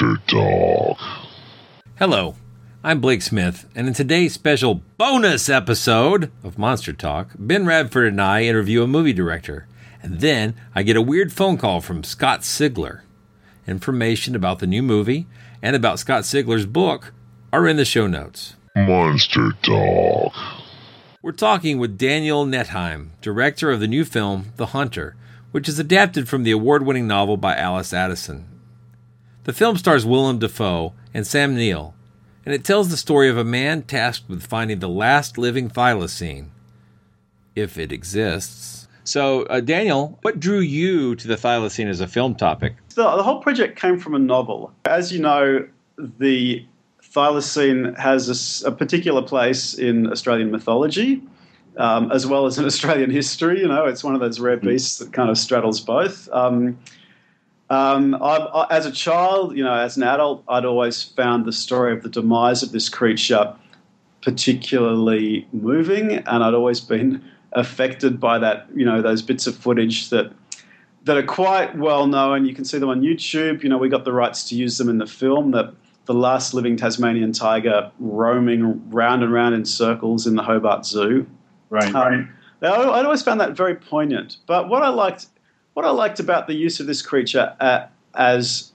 Monster Talk. Hello, I'm Blake Smith, and in today's special bonus episode of Monster Talk, Ben Radford and I interview a movie director, and then I get a weird phone call from Scott Sigler. Information about the new movie and about Scott Sigler's book are in the show notes. Monster Talk. We're talking with Daniel Nettheim, director of the new film The Hunter, which is adapted from the award winning novel by Alice Addison. The film stars Willem Dafoe and Sam Neill, and it tells the story of a man tasked with finding the last living thylacine, if it exists. So, uh, Daniel, what drew you to the thylacine as a film topic? The, the whole project came from a novel. As you know, the thylacine has a particular place in Australian mythology, um, as well as in Australian history. You know, it's one of those rare beasts that kind of straddles both. Um, um, I, as a child, you know, as an adult, I'd always found the story of the demise of this creature particularly moving, and I'd always been affected by that. You know, those bits of footage that that are quite well known. You can see them on YouTube. You know, we got the rights to use them in the film. That the last living Tasmanian tiger roaming round and round in circles in the Hobart Zoo. Right. Um, I- I'd always found that very poignant. But what I liked, what I liked about the use of this creature uh, as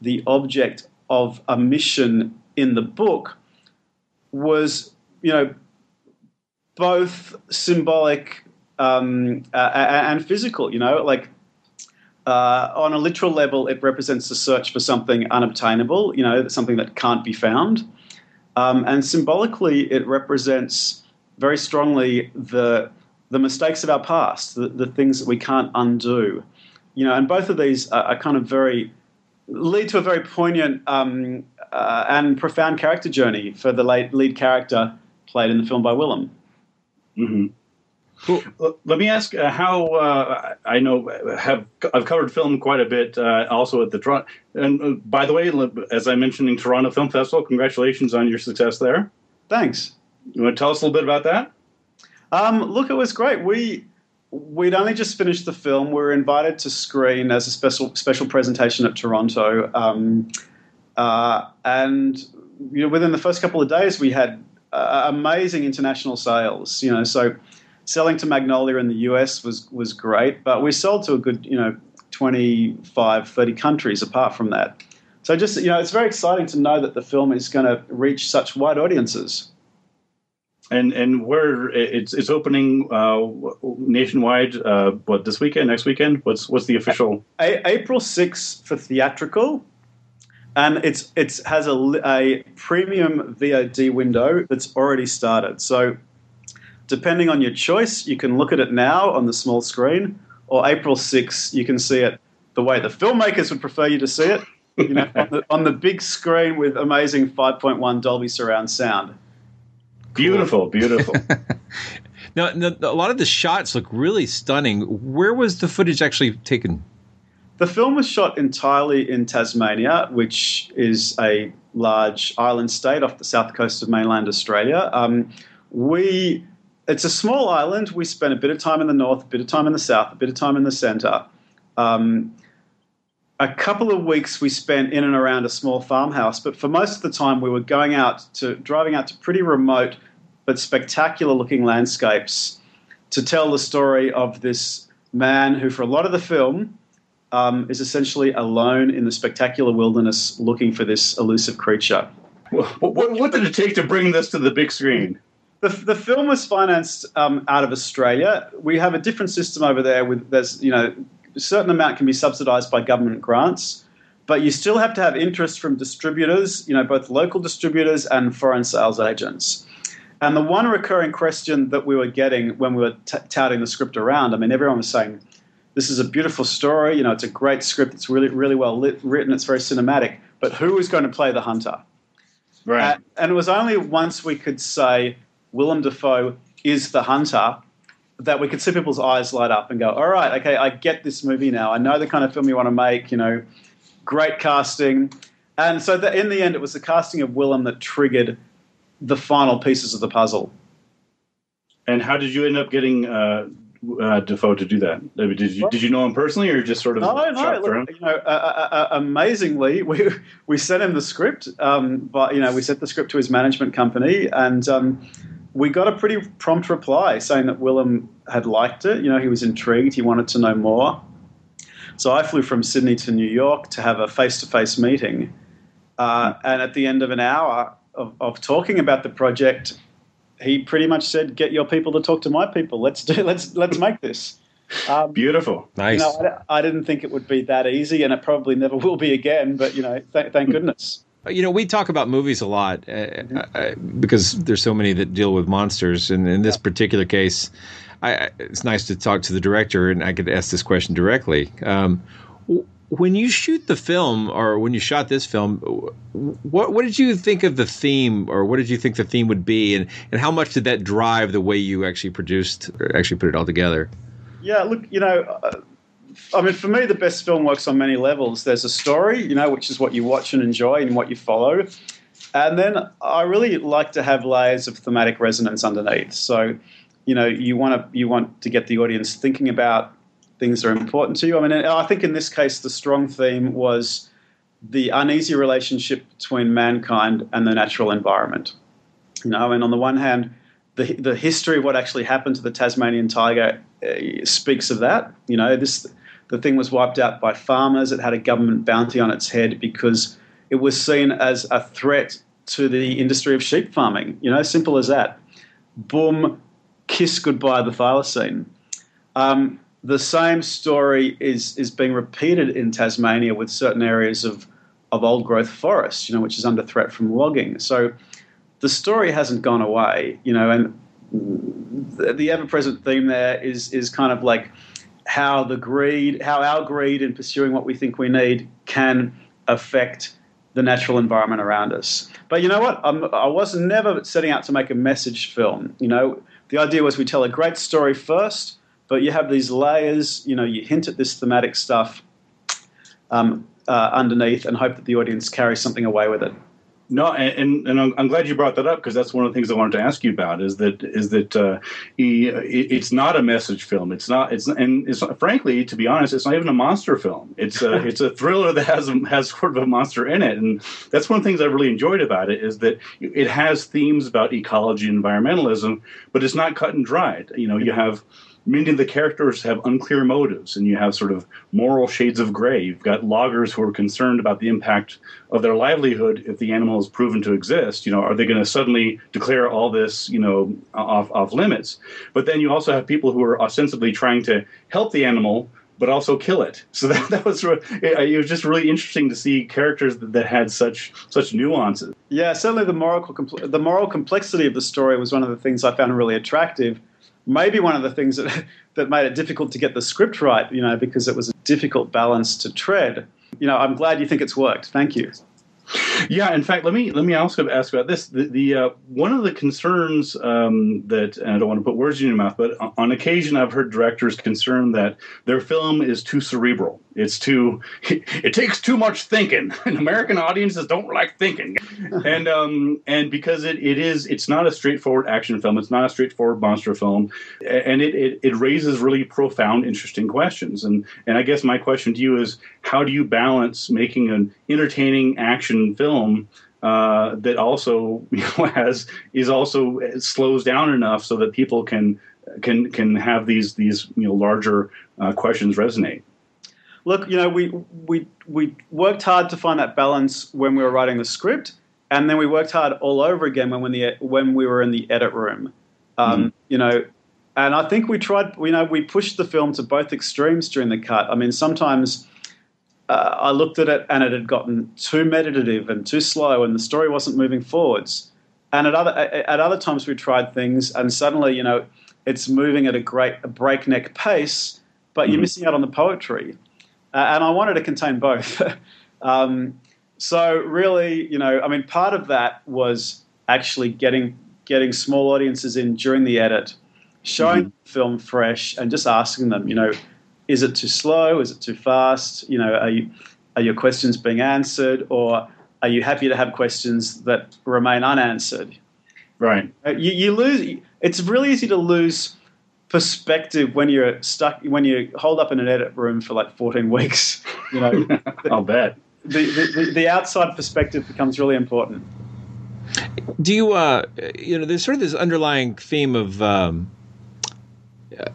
the object of a mission in the book was, you know, both symbolic um, uh, and physical. You know, like uh, on a literal level, it represents the search for something unobtainable. You know, something that can't be found, um, and symbolically, it represents very strongly the the mistakes of our past, the, the things that we can't undo. You know, and both of these are, are kind of very lead to a very poignant um, uh, and profound character journey for the late lead character played in the film by Willem. hmm L- Let me ask uh, how uh, I know have I've covered film quite a bit, uh, also at the Toronto. And uh, by the way, as I mentioned in Toronto Film Festival, congratulations on your success there. Thanks. You want to tell us a little bit about that? Um, look, it was great. We we'd only just finished the film. We were invited to screen as a special special presentation at Toronto, um, uh, and you know, within the first couple of days, we had uh, amazing international sales. You know, so selling to Magnolia in the US was was great, but we sold to a good you know 25, 30 countries apart from that. So just you know, it's very exciting to know that the film is going to reach such wide audiences. And and where it's it's opening uh, nationwide. Uh, what this weekend? Next weekend? What's what's the official? April 6th for theatrical, and it's it's has a, a premium VOD window that's already started. So, depending on your choice, you can look at it now on the small screen, or April 6th, you can see it the way the filmmakers would prefer you to see it. You know, on the, on the big screen with amazing 5.1 Dolby surround sound. Beautiful, beautiful. now, a lot of the shots look really stunning. Where was the footage actually taken? The film was shot entirely in Tasmania, which is a large island state off the south coast of mainland Australia. Um, we, it's a small island. We spent a bit of time in the north, a bit of time in the south, a bit of time in the centre. Um, a couple of weeks we spent in and around a small farmhouse, but for most of the time we were going out to driving out to pretty remote but spectacular looking landscapes to tell the story of this man who, for a lot of the film, um, is essentially alone in the spectacular wilderness looking for this elusive creature. What, what, what did it take to bring this to the big screen? The, the film was financed um, out of Australia. We have a different system over there. With there's you know a certain amount can be subsidised by government grants, but you still have to have interest from distributors. You know both local distributors and foreign sales agents. And the one recurring question that we were getting when we were t- touting the script around, I mean, everyone was saying, "This is a beautiful story. You know, it's a great script. It's really, really well lit, written. It's very cinematic. But who is going to play the hunter?" Right. Uh, and it was only once we could say Willem Dafoe is the hunter that we could see people's eyes light up and go, "All right, okay, I get this movie now. I know the kind of film you want to make. You know, great casting." And so the, in the end, it was the casting of Willem that triggered the final pieces of the puzzle. And how did you end up getting uh, uh, Dafoe to do that? Did you did you know him personally, or just sort of no, no? Look, you know, uh, uh, uh, amazingly, we we sent him the script, um, but you know, we sent the script to his management company, and um, we got a pretty prompt reply saying that Willem had liked it. You know, he was intrigued, he wanted to know more. So I flew from Sydney to New York to have a face to face meeting, uh, and at the end of an hour, of, of talking about the project, he pretty much said, "Get your people to talk to my people. Let's do. Let's let's make this." Um, Beautiful, nice. You know, I, I, didn't think it would be that easy, and it probably never will be again. But you know, th- thank goodness. Uh, you know, we talk about movies a lot uh, uh, because there's so many that deal with monsters, and in this particular case, I, it's nice to talk to the director, and I could ask this question directly. Um, when you shoot the film or when you shot this film what what did you think of the theme or what did you think the theme would be? And and how much did that drive the way you actually produced or actually put it all together? Yeah look you know uh, I mean, for me, the best film works on many levels. There's a story, you know, which is what you watch and enjoy and what you follow. And then I really like to have layers of thematic resonance underneath. So, you know, you want to you want to get the audience thinking about things that are important to you. I mean, I think in this case, the strong theme was the uneasy relationship between mankind and the natural environment. You know, and on the one hand, the the history of what actually happened to the Tasmanian tiger uh, speaks of that. You know, this the thing was wiped out by farmers. It had a government bounty on its head because it was seen as a threat to the industry of sheep farming. You know, simple as that. Boom, kiss goodbye the thylacine. Um, the same story is is being repeated in Tasmania with certain areas of of old growth forests, you know, which is under threat from logging. So the story hasn't gone away, you know, and the, the ever present theme there is is kind of like how the greed, how our greed in pursuing what we think we need can affect the natural environment around us. But you know what? I'm, I was never setting out to make a message film. You know, the idea was we tell a great story first but you have these layers. You know, you hint at this thematic stuff um, uh, underneath and hope that the audience carries something away with it. No, and and I'm, glad you brought that up because that's one of the things I wanted to ask you about. Is that is that uh, it's not a message film. It's not. It's and it's frankly, to be honest, it's not even a monster film. It's a it's a thriller that has has sort of a monster in it, and that's one of the things I really enjoyed about it is that it has themes about ecology and environmentalism, but it's not cut and dried. You know, you have many of the characters have unclear motives and you have sort of moral shades of gray. You've got loggers who are concerned about the impact of their livelihood if the animal is proven to exist. You know, are they going to suddenly declare all this, you know, off, off limits? But then you also have people who are ostensibly trying to help the animal but also kill it. So that, that was it, it was just really interesting to see characters that, that had such such nuances. Yeah, certainly the moral the moral complexity of the story was one of the things I found really attractive maybe one of the things that that made it difficult to get the script right, you know, because it was a difficult balance to tread. You know, I'm glad you think it's worked. Thank you. Yeah, in fact, let me let me also ask about this. The, the uh, one of the concerns um, that and I don't want to put words in your mouth, but on occasion I've heard directors concerned that their film is too cerebral. It's too it takes too much thinking, and American audiences don't like thinking. and um, and because it, it is it's not a straightforward action film. It's not a straightforward monster film, and it, it it raises really profound, interesting questions. And and I guess my question to you is, how do you balance making an entertaining action film? Uh, that also you know, has is also slows down enough so that people can can can have these these you know larger uh, questions resonate. Look, you know, we we we worked hard to find that balance when we were writing the script, and then we worked hard all over again when when the when we were in the edit room. Um, mm-hmm. You know, and I think we tried. You know, we pushed the film to both extremes during the cut. I mean, sometimes uh, I looked at it and it had gotten too meditative and too slow, and the story wasn't moving forwards. And at other at other times, we tried things, and suddenly, you know, it's moving at a great a breakneck pace, but mm-hmm. you're missing out on the poetry. Uh, and I wanted to contain both. um, so really, you know, I mean, part of that was actually getting getting small audiences in during the edit, showing mm-hmm. the film fresh, and just asking them, you know is it too slow? Is it too fast? You know, are, you, are your questions being answered, or are you happy to have questions that remain unanswered? Right. Uh, you, you lose. It's really easy to lose perspective when you're stuck when you hold up in an edit room for like 14 weeks. You know, I'll bet the, the, the outside perspective becomes really important. Do you, uh, you know, there's sort of this underlying theme of um,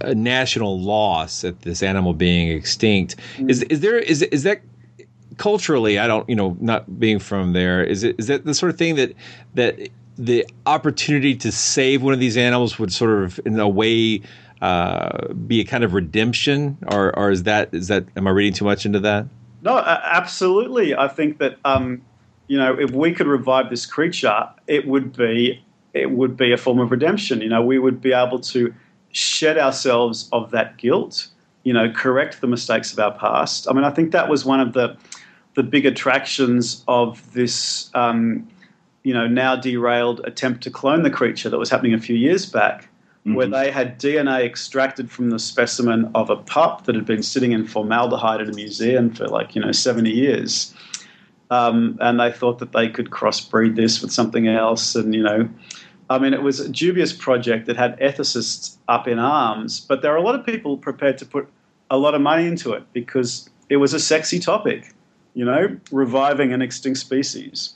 a national loss at this animal being extinct. Mm. Is is there is is that culturally? I don't you know not being from there. Is it is that the sort of thing that that the opportunity to save one of these animals would sort of in a way uh, be a kind of redemption, or or is that is that am I reading too much into that? No, absolutely. I think that um, you know if we could revive this creature, it would be it would be a form of redemption. You know, we would be able to shed ourselves of that guilt, you know, correct the mistakes of our past. I mean, I think that was one of the the big attractions of this, um, you know, now derailed attempt to clone the creature that was happening a few years back, mm-hmm. where they had DNA extracted from the specimen of a pup that had been sitting in formaldehyde in a museum for like you know seventy years. Um, and they thought that they could crossbreed this with something else, and you know, I mean, it was a dubious project that had ethicists up in arms, but there are a lot of people prepared to put a lot of money into it because it was a sexy topic, you know, reviving an extinct species.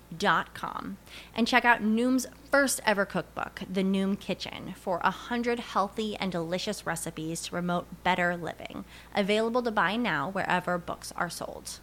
Dot com and check out Noom's first ever cookbook, The Noom Kitchen, for a hundred healthy and delicious recipes to promote better living. Available to buy now wherever books are sold.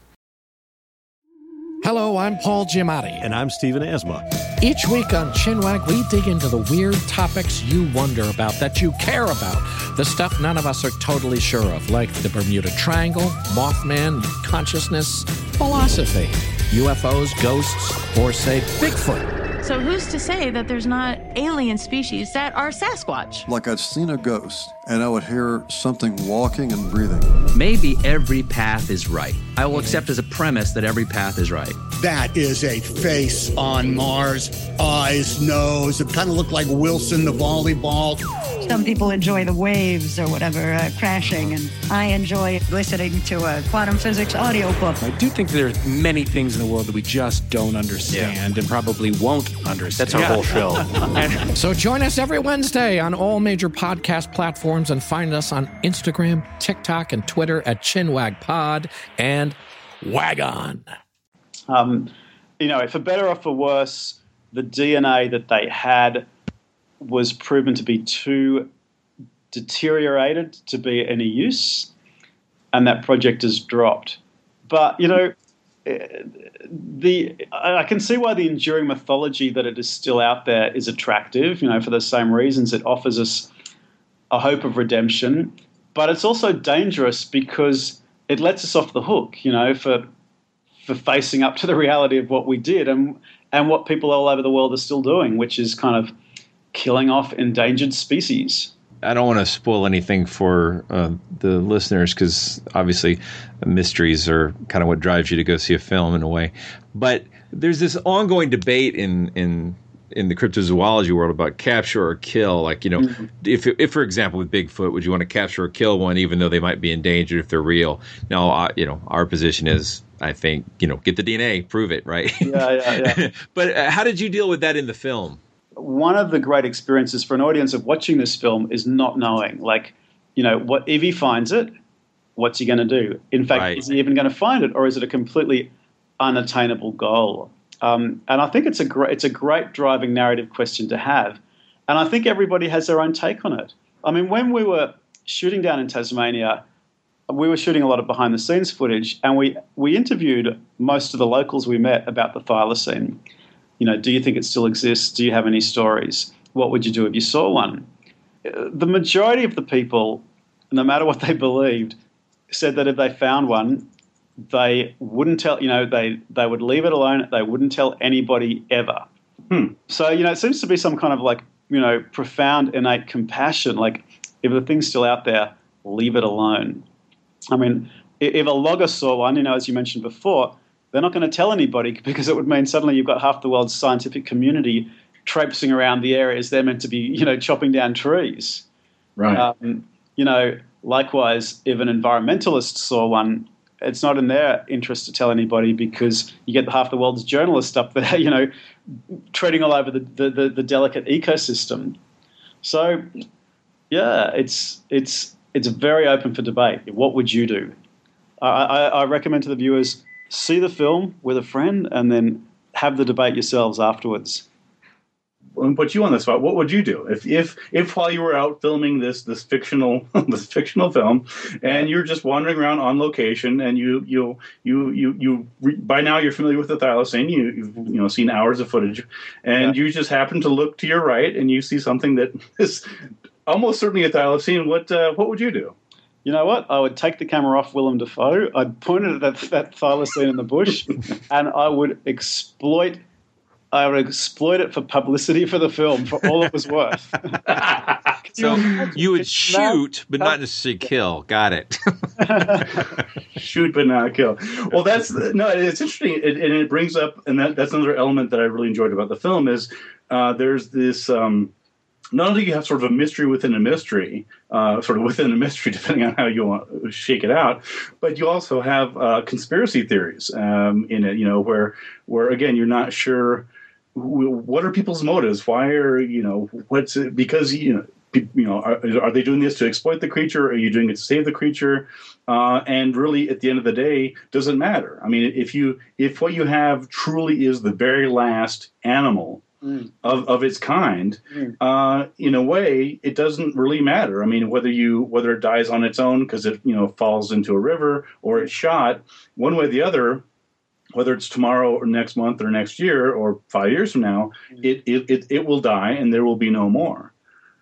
Hello, I'm Paul Giamatti. And I'm Stephen Asma. Each week on Chinwag, we dig into the weird topics you wonder about, that you care about, the stuff none of us are totally sure of, like the Bermuda Triangle, Mothman, consciousness, philosophy, UFOs, ghosts, or say Bigfoot. So who's to say that there's not alien species that are Sasquatch? Like I'd seen a ghost and I would hear something walking and breathing. Maybe every path is right. I will accept as a premise that every path is right. That is a face on Mars, eyes, nose. It kind of looked like Wilson the volleyball. Some people enjoy the waves or whatever uh, crashing, and I enjoy listening to a quantum physics audiobook. I do think there's many things in the world that we just don't understand and probably won't understand. That's our whole show. so join us every Wednesday on all major podcast platforms and find us on Instagram, TikTok, and Twitter at ChinwagPod and Wagon. Um, you know, for better or for worse, the DNA that they had was proven to be too deteriorated to be any use, and that project is dropped. But you know, eh, the I can see why the enduring mythology that it is still out there is attractive. You know, for the same reasons, it offers us a hope of redemption, but it's also dangerous because it lets us off the hook. You know, for for facing up to the reality of what we did and and what people all over the world are still doing, which is kind of killing off endangered species. I don't want to spoil anything for uh, the listeners because obviously mysteries are kind of what drives you to go see a film in a way. But there's this ongoing debate in in in the cryptozoology world about capture or kill. Like you know, mm-hmm. if if for example with Bigfoot, would you want to capture or kill one even though they might be endangered if they're real? Now, uh, you know, our position is. I think you know, get the DNA, prove it, right? Yeah, yeah, yeah. but uh, how did you deal with that in the film? One of the great experiences for an audience of watching this film is not knowing, like, you know, what if he finds it, what's he going to do? In fact, right. is he even going to find it, or is it a completely unattainable goal? Um, and I think it's a great it's a great driving narrative question to have, and I think everybody has their own take on it. I mean, when we were shooting down in Tasmania, we were shooting a lot of behind the scenes footage, and we we interviewed most of the locals we met about the thylacine you know, do you think it still exists? Do you have any stories? What would you do if you saw one? The majority of the people, no matter what they believed, said that if they found one, they wouldn't tell. You know, they they would leave it alone. They wouldn't tell anybody ever. Hmm. So you know, it seems to be some kind of like you know profound innate compassion. Like if the thing's still out there, leave it alone. I mean, if a logger saw one, you know, as you mentioned before, they're not going to tell anybody because it would mean suddenly you've got half the world's scientific community traipsing around the areas they're meant to be, you know, chopping down trees. Right. Um, you know, likewise, if an environmentalist saw one, it's not in their interest to tell anybody because you get half the world's journalists up there, you know, treading all over the, the, the, the delicate ecosystem. So, yeah, it's it's it's very open for debate. What would you do? I, I, I recommend to the viewers see the film with a friend and then have the debate yourselves afterwards. And put you on the spot. What would you do if, if, if while you were out filming this this fictional this fictional film, and you're just wandering around on location, and you you you you you by now you're familiar with the thylacine, you you've you know seen hours of footage, and yeah. you just happen to look to your right, and you see something that is almost certainly a thylacine. What uh, what would you do? You know what? I would take the camera off Willem Dafoe. I'd point it at that, that thylacine in the bush, and I would exploit. I would exploit it for publicity for the film for all it was worth. so you would shoot, but not necessarily kill. Got it. shoot, but not kill. Well, that's no. It's interesting, it, and it brings up, and that, that's another element that I really enjoyed about the film is uh, there's this. Um, not only do you have sort of a mystery within a mystery, uh, sort of within a mystery, depending on how you want to shake it out, but you also have uh, conspiracy theories um, in it. You know, where where again you're not sure what are people's motives. Why are you know what's it, because you know. You know, are, are, they doing this to exploit the creature? Are you doing it to save the creature? Uh, and really, at the end of the day, doesn't matter. I mean, if you if what you have truly is the very last animal Mm. Of, of its kind, mm. uh, in a way, it doesn't really matter. I mean, whether you whether it dies on its own because it you know falls into a river or it's shot, one way or the other, whether it's tomorrow or next month or next year or five years from now, mm. it, it, it, it will die and there will be no more.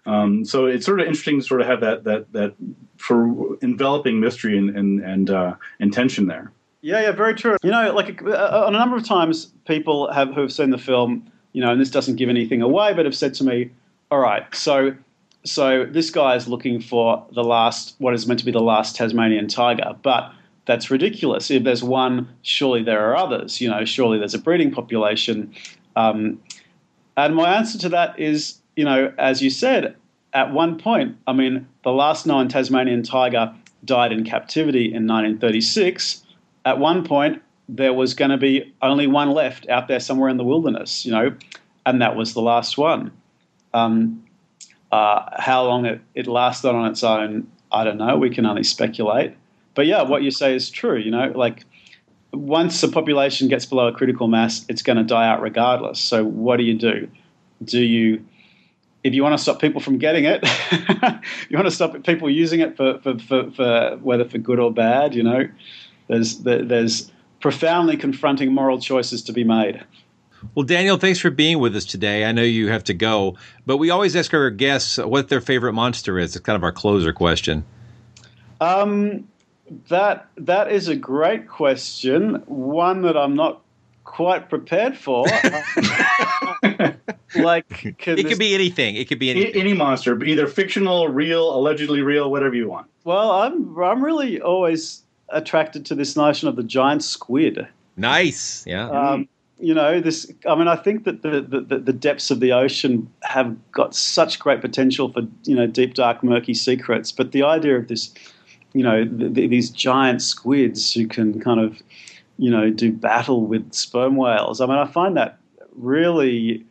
Um, so it's sort of interesting to sort of have that that that for enveloping mystery and and and, uh, and tension there. Yeah, yeah, very true. You know, like a, a, a number of times, people have who have seen the film you know, and this doesn't give anything away, but have said to me, all right, so so this guy is looking for the last, what is meant to be the last Tasmanian tiger, but that's ridiculous. If there's one, surely there are others. You know, surely there's a breeding population. Um, and my answer to that is, you know, as you said, at one point, I mean, the last known Tasmanian tiger died in captivity in 1936. At one point, there was going to be only one left out there somewhere in the wilderness, you know, and that was the last one. Um, uh, how long it, it lasted on its own, I don't know. We can only speculate. But yeah, what you say is true. You know, like once the population gets below a critical mass, it's going to die out regardless. So what do you do? Do you, if you want to stop people from getting it, you want to stop people using it for, for, for, for whether for good or bad, you know, there's, there's profoundly confronting moral choices to be made. Well, Daniel, thanks for being with us today. I know you have to go, but we always ask our guests what their favorite monster is. It's kind of our closer question. Um, that that is a great question. One that I'm not quite prepared for. like, it could be anything. It could be anything. Any monster, either fictional, real, allegedly real, whatever you want. Well, I'm I'm really always attracted to this notion of the giant squid. Nice, yeah. Um, you know, this. I mean, I think that the, the the depths of the ocean have got such great potential for you know deep, dark, murky secrets. But the idea of this, you know, th- these giant squids who can kind of, you know, do battle with sperm whales. I mean, I find that really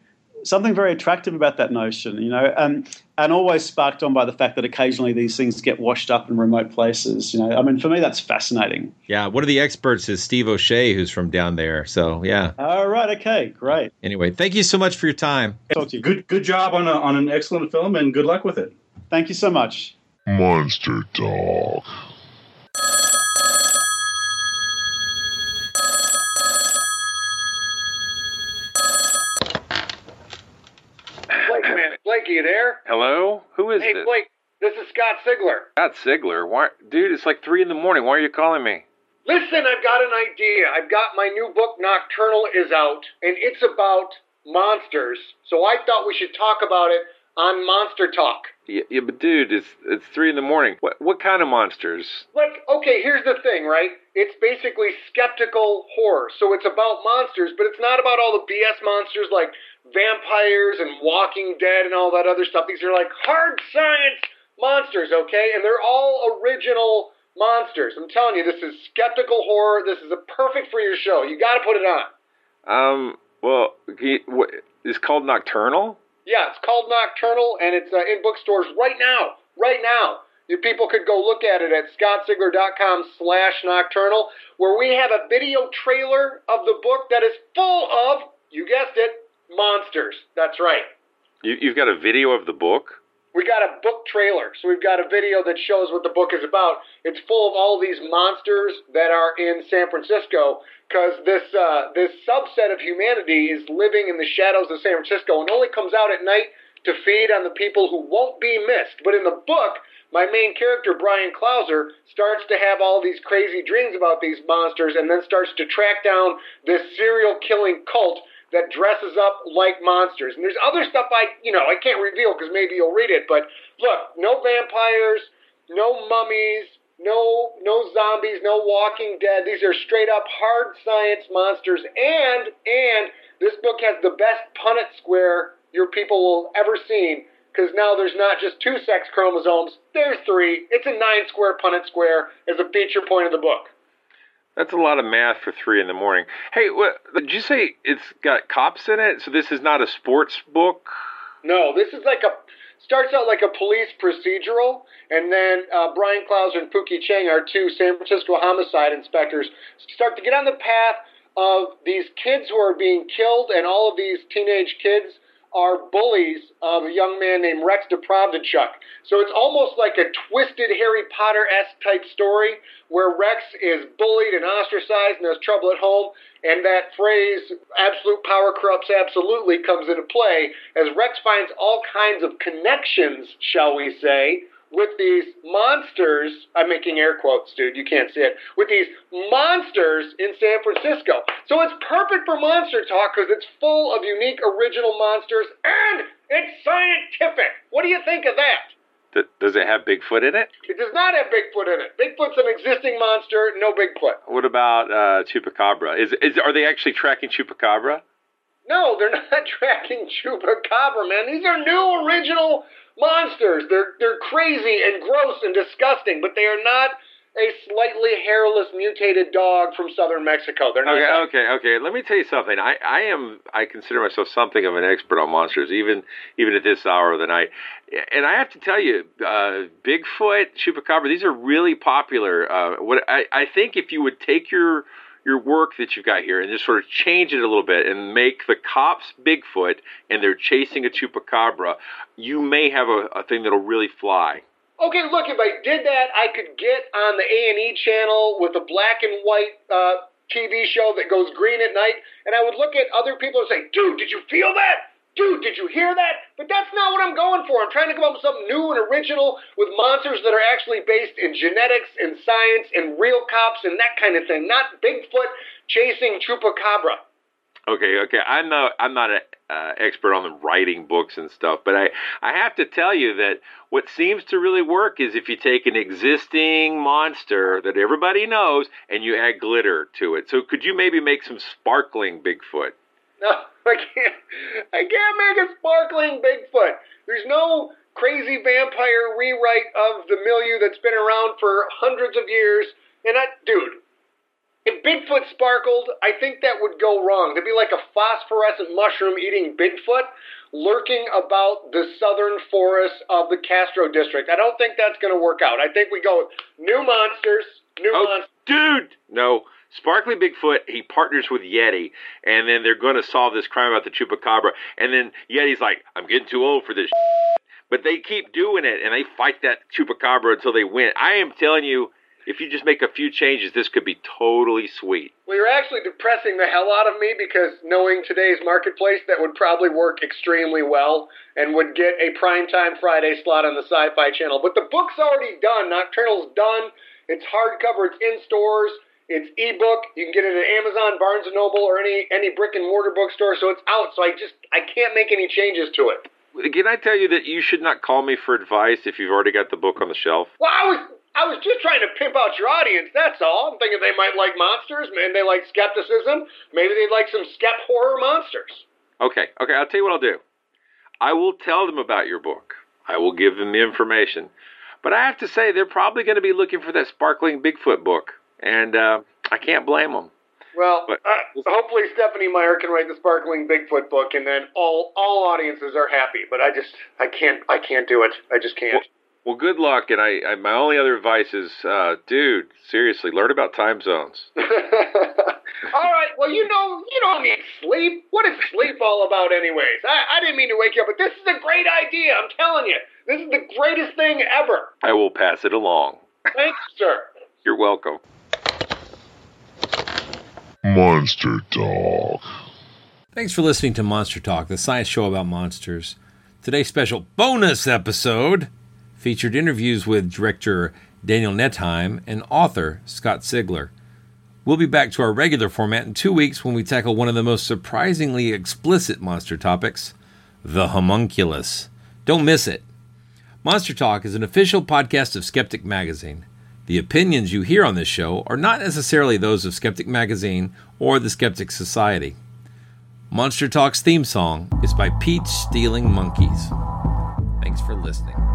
something very attractive about that notion, you know, and and always sparked on by the fact that occasionally these things get washed up in remote places. You know, I mean, for me, that's fascinating. Yeah, one of the experts is Steve O'Shea, who's from down there. So yeah. All right. Okay. Great. Anyway, thank you so much for your time. Talk to you. Good good job on a, on an excellent film, and good luck with it. Thank you so much. Monster Talk. Blake, are you there? Hello? Who is hey, this? Hey, Blake, this is Scott Sigler. Scott Sigler. Why, dude? It's like three in the morning. Why are you calling me? Listen, I've got an idea. I've got my new book, Nocturnal, is out, and it's about monsters. So I thought we should talk about it on Monster Talk. Yeah, yeah, but dude, it's it's three in the morning. What what kind of monsters? Like, okay, here's the thing, right? It's basically skeptical horror. So it's about monsters, but it's not about all the BS monsters like vampires and Walking Dead and all that other stuff. These are like hard science monsters, okay? And they're all original monsters. I'm telling you, this is skeptical horror. This is a perfect for your show. You got to put it on. Um. Well, what, it's called Nocturnal. Yeah, it's called Nocturnal, and it's uh, in bookstores right now. Right now. You people could go look at it at scottsigler.com slash nocturnal, where we have a video trailer of the book that is full of, you guessed it, monsters. That's right. You you've got a video of the book. We got a book trailer, so we've got a video that shows what the book is about. It's full of all these monsters that are in San Francisco, because this uh, this subset of humanity is living in the shadows of San Francisco and only comes out at night to feed on the people who won't be missed. But in the book, my main character Bryan Clauser starts to have all these crazy dreams about these monsters, and then starts to track down this serial killing cult that dresses up like monsters. And there's other stuff I, you know, I can't reveal because maybe you'll read it. But look, no vampires, no mummies, no no zombies, no Walking Dead. These are straight up hard science monsters. And and this book has the best Punnett square your people will ever seen. Because now there's not just two sex chromosomes, there's three. It's a nine square Punnett square as a feature point of the book. That's a lot of math for three in the morning. Hey, what, did you say it's got cops in it? So this is not a sports book? No, this is like a starts out like a police procedural, and then uh, Bryan Clauser and Pookie Chang, our two San Francisco homicide inspectors, start to get on the path of these kids who are being killed, and all of these teenage kids are bullies of a young man named Rex Deprovdechuk. So it's almost like a twisted Harry Potter esque type story where Rex is bullied and ostracized and has trouble at home. And that phrase, absolute power corrupts absolutely, comes into play as Rex finds all kinds of connections, shall we say, with these monsters. I'm making air quotes, dude. You can't see it. With these monsters in San Francisco. So it's perfect for monster talk because it's full of unique, original monsters and it's scientific. What do you think of that? Th- Does it have Bigfoot in it? It does not have Bigfoot in it. Bigfoot's an existing monster, no Bigfoot. What about uh, Chupacabra? Is is are they actually tracking Chupacabra? No, they're not tracking Chupacabra, man. These are new original monsters. They're they're crazy and gross and disgusting, but they are not a slightly hairless mutated dog from southern Mexico. They're not. that. Okay, okay, okay. Let me tell you something. I, I am I consider myself something of an expert on monsters, even even at this hour of the night. And I have to tell you, uh, Bigfoot, Chupacabra, these are really popular. Uh, what I, I think if you would take your your work that you've got here and just sort of change it a little bit and make the cops Bigfoot and they're chasing a Chupacabra, you may have a, a thing that'll really fly. Okay, look, if I did that, I could get on the A&E channel with a black and white uh, TV show that goes green at night, and I would look at other people and say, dude, did you feel that? Dude, did you hear that? But that's not what I'm going for. I'm trying to come up with something new and original with monsters that are actually based in genetics and science and real cops and that kind of thing, not Bigfoot chasing Chupacabra. Okay, okay. I'm not I'm not an uh, expert on the writing books and stuff, but I I have to tell you that what seems to really work is if you take an existing monster that everybody knows and you add glitter to it. So could you maybe make some sparkling Bigfoot? No, I can't. I can't make a sparkling Bigfoot. There's no crazy vampire rewrite of the milieu that's been around for hundreds of years. And I, dude, if Bigfoot sparkled, I think that would go wrong. There'd be like a phosphorescent mushroom eating Bigfoot lurking about the southern forests of the Castro district. I don't think that's going to work out. I think we go with new monsters, new Oh, monsters. dude, no. Sparkly Bigfoot, he partners with Yeti, and then they're going to solve this crime about the Chupacabra. And then Yeti's like, I'm getting too old for this. But they keep doing it, and they fight that Chupacabra until they win. I am telling you, if you just make a few changes, this could be totally sweet. Well, you're actually depressing the hell out of me because knowing today's marketplace, that would probably work extremely well and would get a primetime Friday slot on the Sci Fi Channel. But the book's already done. Nocturnal's done. It's hardcover, it's in stores. It's ebook. You can get it at Amazon, Barnes and Noble, or any any brick and mortar bookstore. So it's out. So I just I can't make any changes to it. Can I tell you that you should not call me for advice if you've already got the book on the shelf? Well, I was I was just trying to pimp out your audience. That's all. I'm thinking they might like monsters, and they like skepticism. Maybe they'd like some skep horror monsters. Okay, okay, I'll tell you what I'll do. I will tell them about your book. I will give them the information. But I have to say, they're probably going to be looking for that sparkling Bigfoot book. And uh, I can't blame them. Well, But- uh, hopefully Stephenie Meyer can write the sparkling Bigfoot book, and then all all audiences are happy. But I just I can't I can't do it. I just can't. Well, good luck. And I, I my only other advice is, uh, dude, seriously, learn about time zones. all right. Well, you know you don't need sleep. What is sleep all about, anyways? I, I didn't mean to wake you up, but this is a great idea. I'm telling you, this is the greatest thing ever. I will pass it along. Thanks, sir. You're welcome. Monster Talk. Thanks for listening to Monster Talk, the science show about monsters. Today's special bonus episode featured interviews with director Daniel Nettheim and author Scott Sigler. We'll be back to our regular format in two weeks when we tackle one of the most surprisingly explicit monster topics the homunculus. Don't miss it. Monster Talk is an official podcast of Skeptic Magazine. The opinions you hear on this show are not necessarily those of Skeptic Magazine or the Skeptic Society. Monster Talk's theme song is by Peach Stealing Monkeys. Thanks for listening.